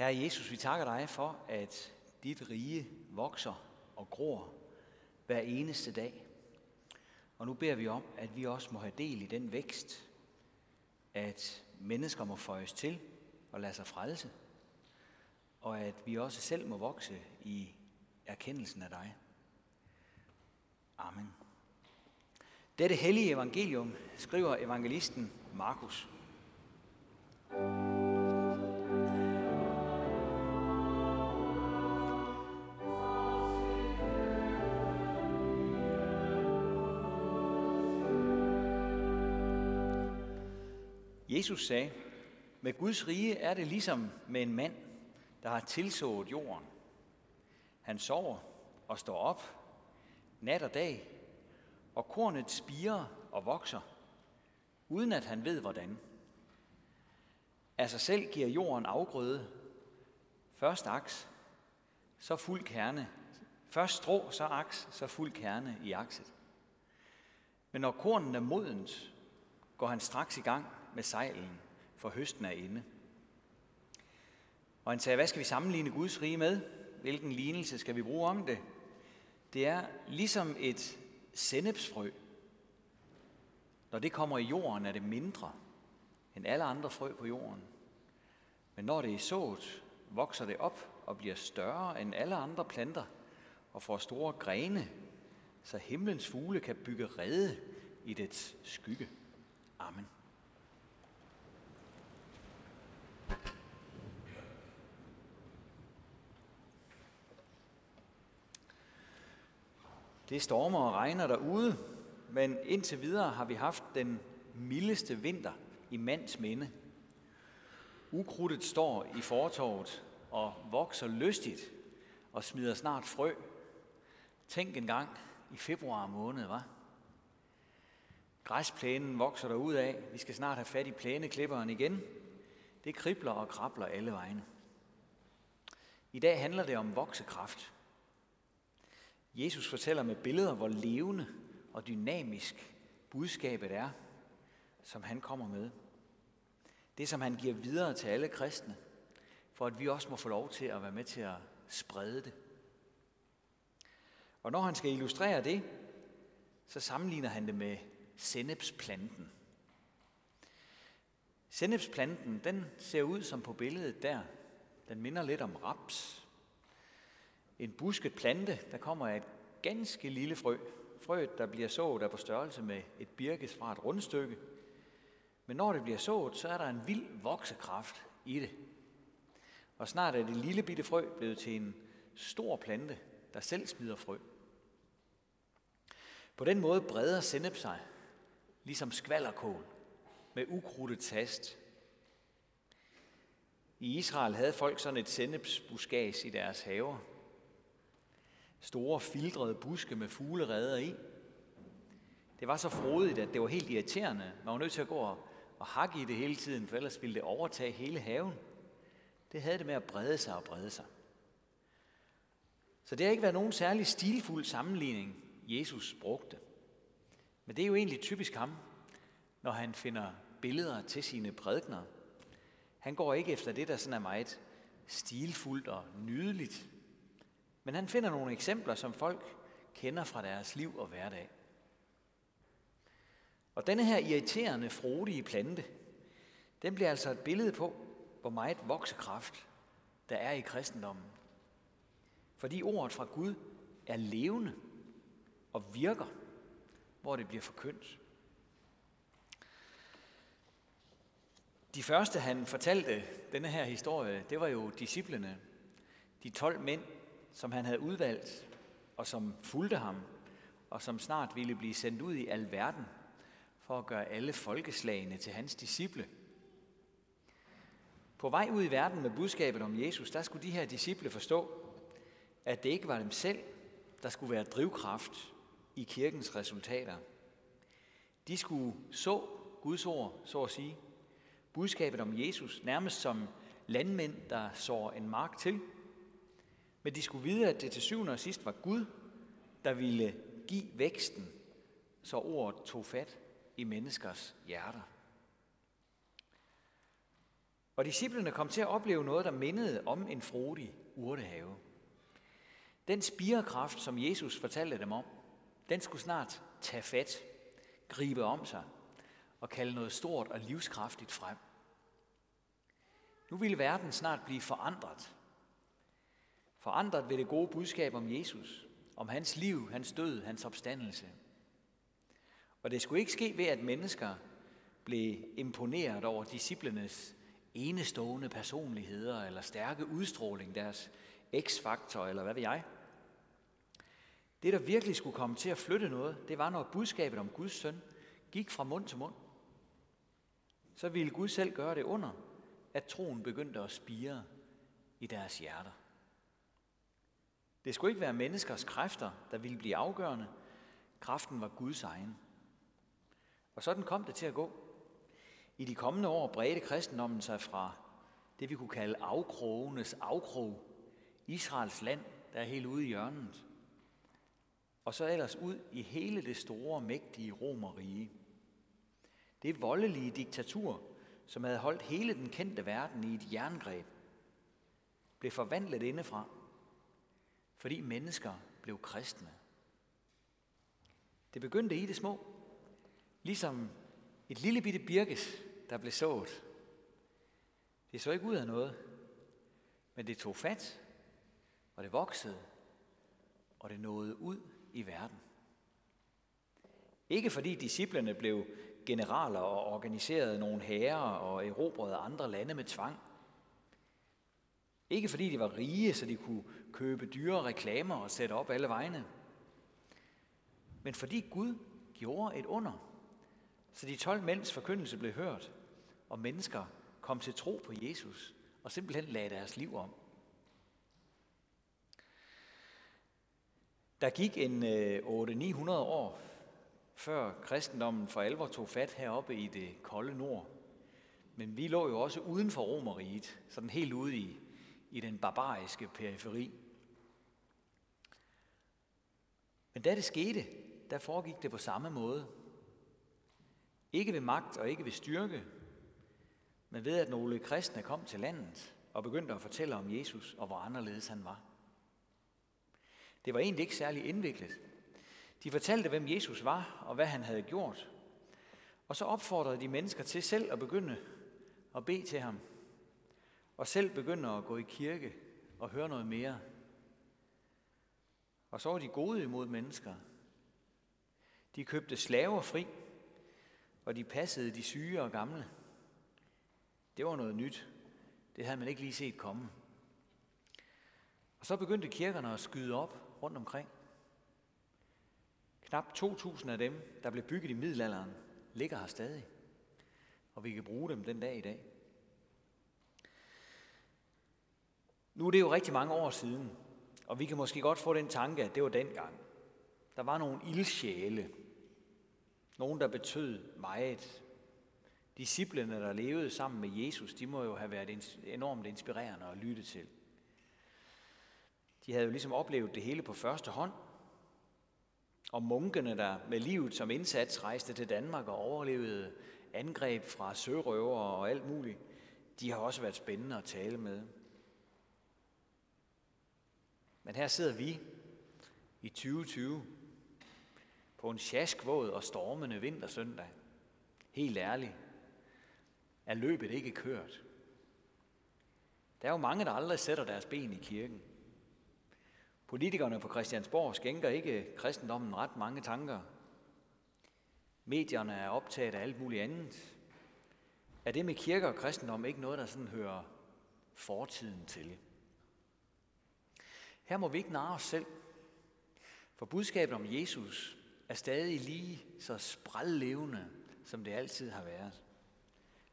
Herre Jesus, vi takker dig for, at dit rige vokser og gror hver eneste dag. Og nu beder vi om, at vi også må have del i den vækst, at mennesker må føjes til og lade sig frelse, og at vi også selv må vokse i erkendelsen af dig. Amen. Dette hellige evangelium skriver evangelisten Markus. Jesus sagde, med Guds rige er det ligesom med en mand, der har tilsået jorden. Han sover og står op nat og dag, og kornet spiger og vokser, uden at han ved hvordan. Af sig selv giver jorden afgrøde. Først aks, så fuld kerne. Først strå, så aks, så fuld kerne i akset. Men når kornen er modent, går han straks i gang med sejlen, for høsten er inde. Og han sagde, hvad skal vi sammenligne Guds rige med? Hvilken lignelse skal vi bruge om det? Det er ligesom et sennepsfrø. Når det kommer i jorden, er det mindre end alle andre frø på jorden. Men når det er sået, vokser det op og bliver større end alle andre planter og får store grene, så himlens fugle kan bygge rede i dets skygge. Amen. Det stormer og regner derude, men indtil videre har vi haft den mildeste vinter i mands minde. Ukrudtet står i fortorvet og vokser lystigt og smider snart frø. Tænk en gang i februar måned, var. Græsplænen vokser derud af. Vi skal snart have fat i plæneklipperen igen. Det kribler og krabler alle vegne. I dag handler det om voksekraft. Jesus fortæller med billeder, hvor levende og dynamisk budskabet er, som han kommer med. Det, som han giver videre til alle kristne, for at vi også må få lov til at være med til at sprede det. Og når han skal illustrere det, så sammenligner han det med sennepsplanten. Sennepsplanten, den ser ud som på billedet der. Den minder lidt om raps. En busket plante, der kommer et ganske lille frø. Frøet, der bliver sået, er på størrelse med et birkes fra et rundstykke. Men når det bliver sået, så er der en vild voksekraft i det. Og snart er det lille bitte frø blevet til en stor plante, der selv smider frø. På den måde breder sennep sig, ligesom skvallerkål, med ukrudtet tast. I Israel havde folk sådan et sennepsbuskage i deres haver. Store filtrede buske med fuglereder i. Det var så frodigt, at det var helt irriterende. Man var nødt til at gå og hakke i det hele tiden, for ellers ville det overtage hele haven. Det havde det med at brede sig og brede sig. Så det har ikke været nogen særlig stilfuld sammenligning, Jesus brugte. Men det er jo egentlig typisk ham, når han finder billeder til sine prædikner. Han går ikke efter det, der sådan er meget stilfuldt og nydeligt. Men han finder nogle eksempler, som folk kender fra deres liv og hverdag. Og denne her irriterende, frodige plante, den bliver altså et billede på, hvor meget voksekraft der er i kristendommen. Fordi ordet fra Gud er levende og virker, hvor det bliver forkyndt. De første, han fortalte denne her historie, det var jo disciplene. De 12 mænd, som han havde udvalgt, og som fulgte ham, og som snart ville blive sendt ud i al verden for at gøre alle folkeslagene til hans disciple. På vej ud i verden med budskabet om Jesus, der skulle de her disciple forstå, at det ikke var dem selv, der skulle være drivkraft i kirkens resultater. De skulle så Guds ord, så at sige, budskabet om Jesus, nærmest som landmænd, der sår en mark til. Men de skulle vide, at det til syvende og sidst var Gud, der ville give væksten, så ordet tog fat i menneskers hjerter. Og disciplene kom til at opleve noget, der mindede om en frodig urtehave. Den spirekraft, som Jesus fortalte dem om, den skulle snart tage fat, gribe om sig og kalde noget stort og livskraftigt frem. Nu ville verden snart blive forandret. Forandret ved det gode budskab om Jesus, om hans liv, hans død, hans opstandelse. Og det skulle ikke ske ved, at mennesker blev imponeret over disciplenes enestående personligheder eller stærke udstråling, deres x-faktor eller hvad ved jeg. Det, der virkelig skulle komme til at flytte noget, det var, når budskabet om Guds søn gik fra mund til mund. Så ville Gud selv gøre det under, at troen begyndte at spire i deres hjerter. Det skulle ikke være menneskers kræfter, der ville blive afgørende. Kraften var Guds egen. Og sådan kom det til at gå. I de kommende år bredte kristendommen sig fra det, vi kunne kalde afkrogenes afkrog, Israels land, der er helt ude i hjørnet, og så ellers ud i hele det store, mægtige romerige. Det voldelige diktatur, som havde holdt hele den kendte verden i et jerngreb, blev forvandlet indefra, fordi mennesker blev kristne. Det begyndte i det små, ligesom et lille bitte birkes, der blev sået. Det så ikke ud af noget, men det tog fat, og det voksede, og det nåede ud i verden. Ikke fordi disciplerne blev generaler og organiserede nogle hære og erobrede andre lande med tvang. Ikke fordi de var rige, så de kunne købe dyre reklamer og sætte op alle vegne. Men fordi Gud gjorde et under, så de 12 mænds forkyndelse blev hørt, og mennesker kom til tro på Jesus og simpelthen lagde deres liv om. Der gik en øh, 8-900 år, før kristendommen for alvor tog fat heroppe i det kolde nord. Men vi lå jo også uden for Romeriet, sådan helt ude i, i den barbariske periferi. Men da det skete, der foregik det på samme måde. Ikke ved magt og ikke ved styrke, men ved at nogle kristne kom til landet og begyndte at fortælle om Jesus og hvor anderledes han var. Det var egentlig ikke særlig indviklet. De fortalte, hvem Jesus var og hvad han havde gjort. Og så opfordrede de mennesker til selv at begynde at bede til ham. Og selv begynder at gå i kirke og høre noget mere. Og så var de gode imod mennesker. De købte slaver fri, og de passede de syge og gamle. Det var noget nyt. Det havde man ikke lige set komme. Og så begyndte kirkerne at skyde op rundt omkring. Knap 2.000 af dem, der blev bygget i middelalderen, ligger her stadig. Og vi kan bruge dem den dag i dag. Nu er det jo rigtig mange år siden, og vi kan måske godt få den tanke, at det var dengang. Der var nogle ildsjæle, nogen, der betød meget. Disciplene, der levede sammen med Jesus, de må jo have været enormt inspirerende at lytte til. De havde jo ligesom oplevet det hele på første hånd. Og munkene, der med livet som indsats rejste til Danmark og overlevede angreb fra sørøver og alt muligt, de har også været spændende at tale med. Men her sidder vi i 2020 på en sjaskvåd og stormende vintersøndag. Helt ærligt, er løbet ikke kørt. Der er jo mange, der aldrig sætter deres ben i kirken. Politikerne på Christiansborg skænker ikke kristendommen ret mange tanker. Medierne er optaget af alt muligt andet. Er det med kirke og kristendom ikke noget, der sådan hører fortiden til? Her må vi ikke narre os selv, for budskabet om Jesus er stadig lige så sprællevende, som det altid har været.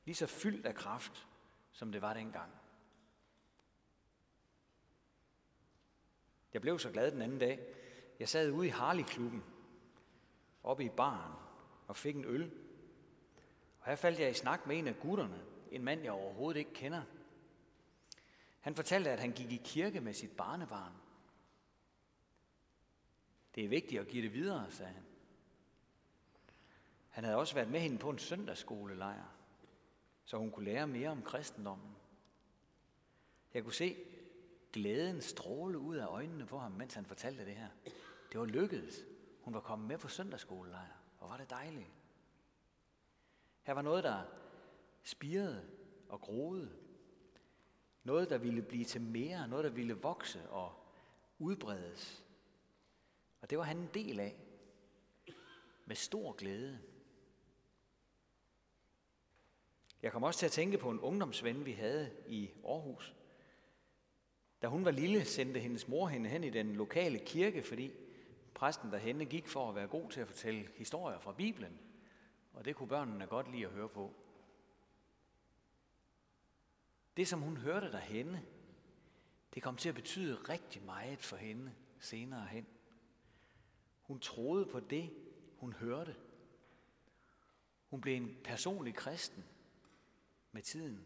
Lige så fyldt af kraft, som det var dengang. Jeg blev så glad den anden dag. Jeg sad ude i Harley-klubben, oppe i baren, og fik en øl. Og her faldt jeg i snak med en af gutterne, en mand, jeg overhovedet ikke kender. Han fortalte, at han gik i kirke med sit barnebarn. Det er vigtigt at give det videre, sagde han. Han havde også været med hende på en søndagsskolelejr, så hun kunne lære mere om kristendommen. Jeg kunne se glæden stråle ud af øjnene på ham, mens han fortalte det her. Det var lykkedes. Hun var kommet med på søndagsskolelejr. Hvor var det dejligt. Her var noget, der spirede og groede. Noget, der ville blive til mere. Noget, der ville vokse og udbredes. Og det var han en del af. Med stor glæde. Jeg kom også til at tænke på en ungdomsven, vi havde i Aarhus. Da hun var lille, sendte hendes mor hende hen i den lokale kirke, fordi præsten derhenne gik for at være god til at fortælle historier fra Bibelen. Og det kunne børnene godt lide at høre på. Det, som hun hørte derhenne, det kom til at betyde rigtig meget for hende senere hen. Hun troede på det, hun hørte. Hun blev en personlig kristen med tiden.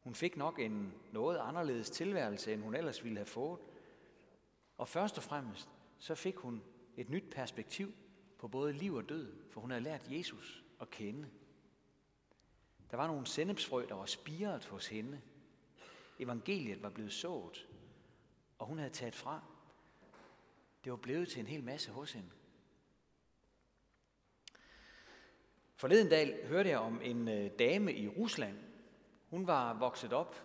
Hun fik nok en noget anderledes tilværelse, end hun ellers ville have fået. Og først og fremmest, så fik hun et nyt perspektiv på både liv og død, for hun havde lært Jesus at kende. Der var nogle sennepsfrø, der var spiret hos hende. Evangeliet var blevet sået, og hun havde taget fra. Det var blevet til en hel masse hos hende. Forleden dag hørte jeg om en øh, dame i Rusland. Hun var vokset op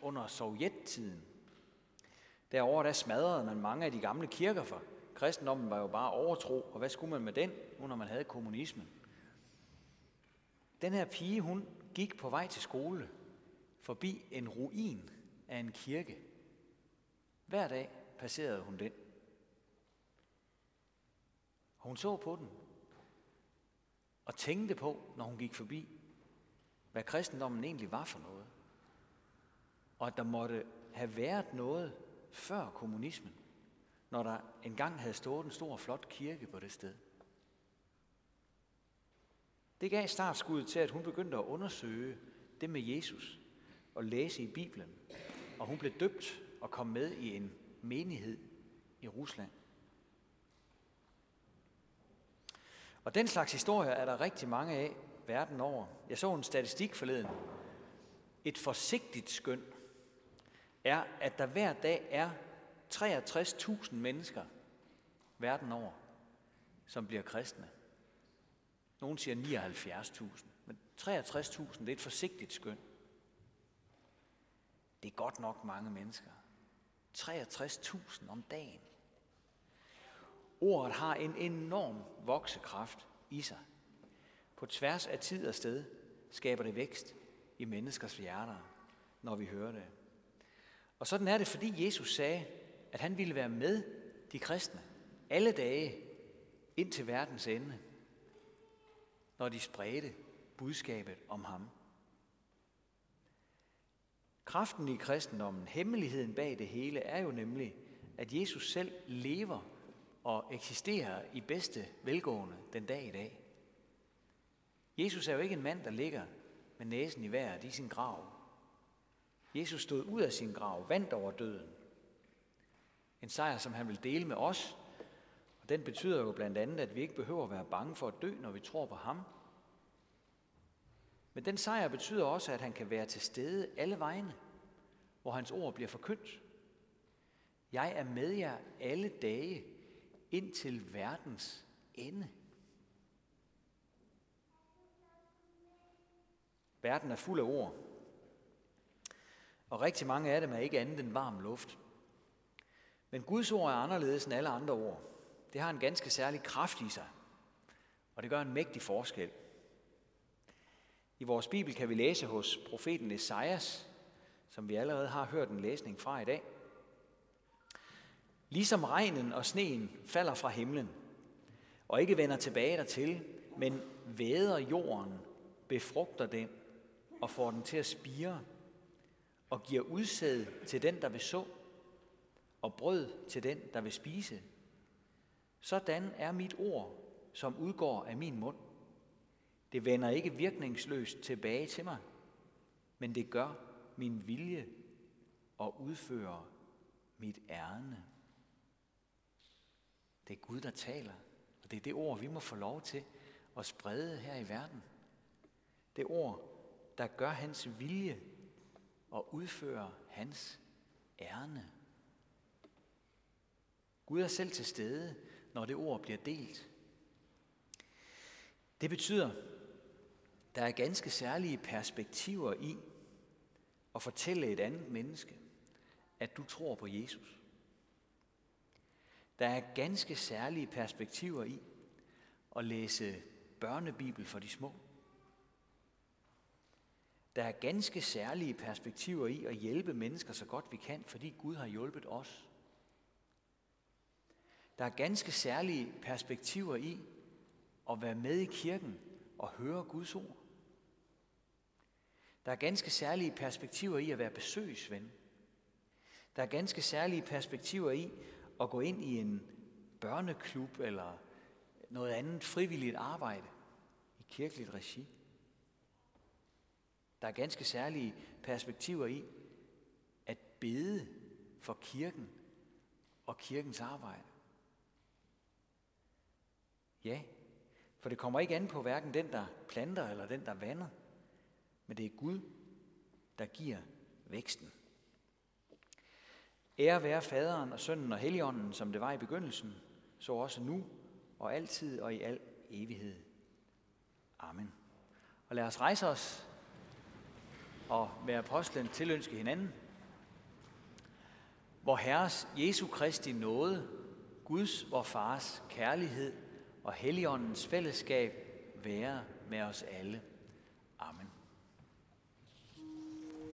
under sovjettiden. Derovre der smadrede man mange af de gamle kirker for. Kristendommen var jo bare overtro, og hvad skulle man med den, nu når man havde kommunismen? Den her pige, hun gik på vej til skole forbi en ruin af en kirke. Hver dag passerede hun den. Og hun så på den og tænkte på, når hun gik forbi, hvad kristendommen egentlig var for noget. Og at der måtte have været noget før kommunismen, når der engang havde stået en stor flot kirke på det sted. Det gav startskuddet til, at hun begyndte at undersøge det med Jesus og læse i Bibelen. Og hun blev døbt og kom med i en menighed i Rusland. Og den slags historier er der rigtig mange af verden over. Jeg så en statistik forleden. Et forsigtigt skøn er, at der hver dag er 63.000 mennesker verden over, som bliver kristne. Nogle siger 79.000, men 63.000, det er et forsigtigt skøn. Det er godt nok mange mennesker. 63.000 om dagen. Ordet har en enorm voksekraft i sig. På tværs af tid og sted skaber det vækst i menneskers hjerter, når vi hører det. Og sådan er det, fordi Jesus sagde, at han ville være med de kristne alle dage ind til verdens ende, når de spredte budskabet om ham. Kraften i kristendommen, hemmeligheden bag det hele, er jo nemlig, at Jesus selv lever og eksisterer i bedste velgående den dag i dag. Jesus er jo ikke en mand, der ligger med næsen i vejret i sin grav. Jesus stod ud af sin grav, vandt over døden. En sejr, som han vil dele med os. Og den betyder jo blandt andet, at vi ikke behøver at være bange for at dø, når vi tror på ham. Men den sejr betyder også, at han kan være til stede alle vegne, hvor hans ord bliver forkyndt. Jeg er med jer alle dage ind til verdens ende. Verden er fuld af ord, og rigtig mange af dem er ikke andet end varm luft. Men Guds ord er anderledes end alle andre ord. Det har en ganske særlig kraft i sig, og det gør en mægtig forskel. I vores bibel kan vi læse hos profeten Esajas, som vi allerede har hørt en læsning fra i dag. Ligesom regnen og sneen falder fra himlen, og ikke vender tilbage dertil, men væder jorden, befrugter den og får den til at spire, og giver udsæd til den, der vil så, og brød til den, der vil spise. Sådan er mit ord, som udgår af min mund. Det vender ikke virkningsløst tilbage til mig, men det gør min vilje og udfører mit ærne. Det er Gud, der taler, og det er det ord, vi må få lov til at sprede her i verden. Det ord, der gør hans vilje og udfører hans ærne. Gud er selv til stede, når det ord bliver delt. Det betyder, der er ganske særlige perspektiver i at fortælle et andet menneske, at du tror på Jesus. Der er ganske særlige perspektiver i at læse børnebibel for de små. Der er ganske særlige perspektiver i at hjælpe mennesker så godt vi kan, fordi Gud har hjulpet os. Der er ganske særlige perspektiver i at være med i kirken og høre Guds ord. Der er ganske særlige perspektiver i at være besøgsven. Der er ganske særlige perspektiver i at gå ind i en børneklub eller noget andet frivilligt arbejde i kirkeligt regi. Der er ganske særlige perspektiver i at bede for kirken og kirkens arbejde. Ja, for det kommer ikke an på hverken den, der planter eller den, der vander, men det er Gud, der giver væksten. Ære være faderen og sønnen og helligånden, som det var i begyndelsen, så også nu og altid og i al evighed. Amen. Og lad os rejse os og med apostlen tilønske hinanden. Hvor Herres Jesu Kristi nåde, Guds, vor Fars kærlighed og Helligåndens fællesskab være med os alle.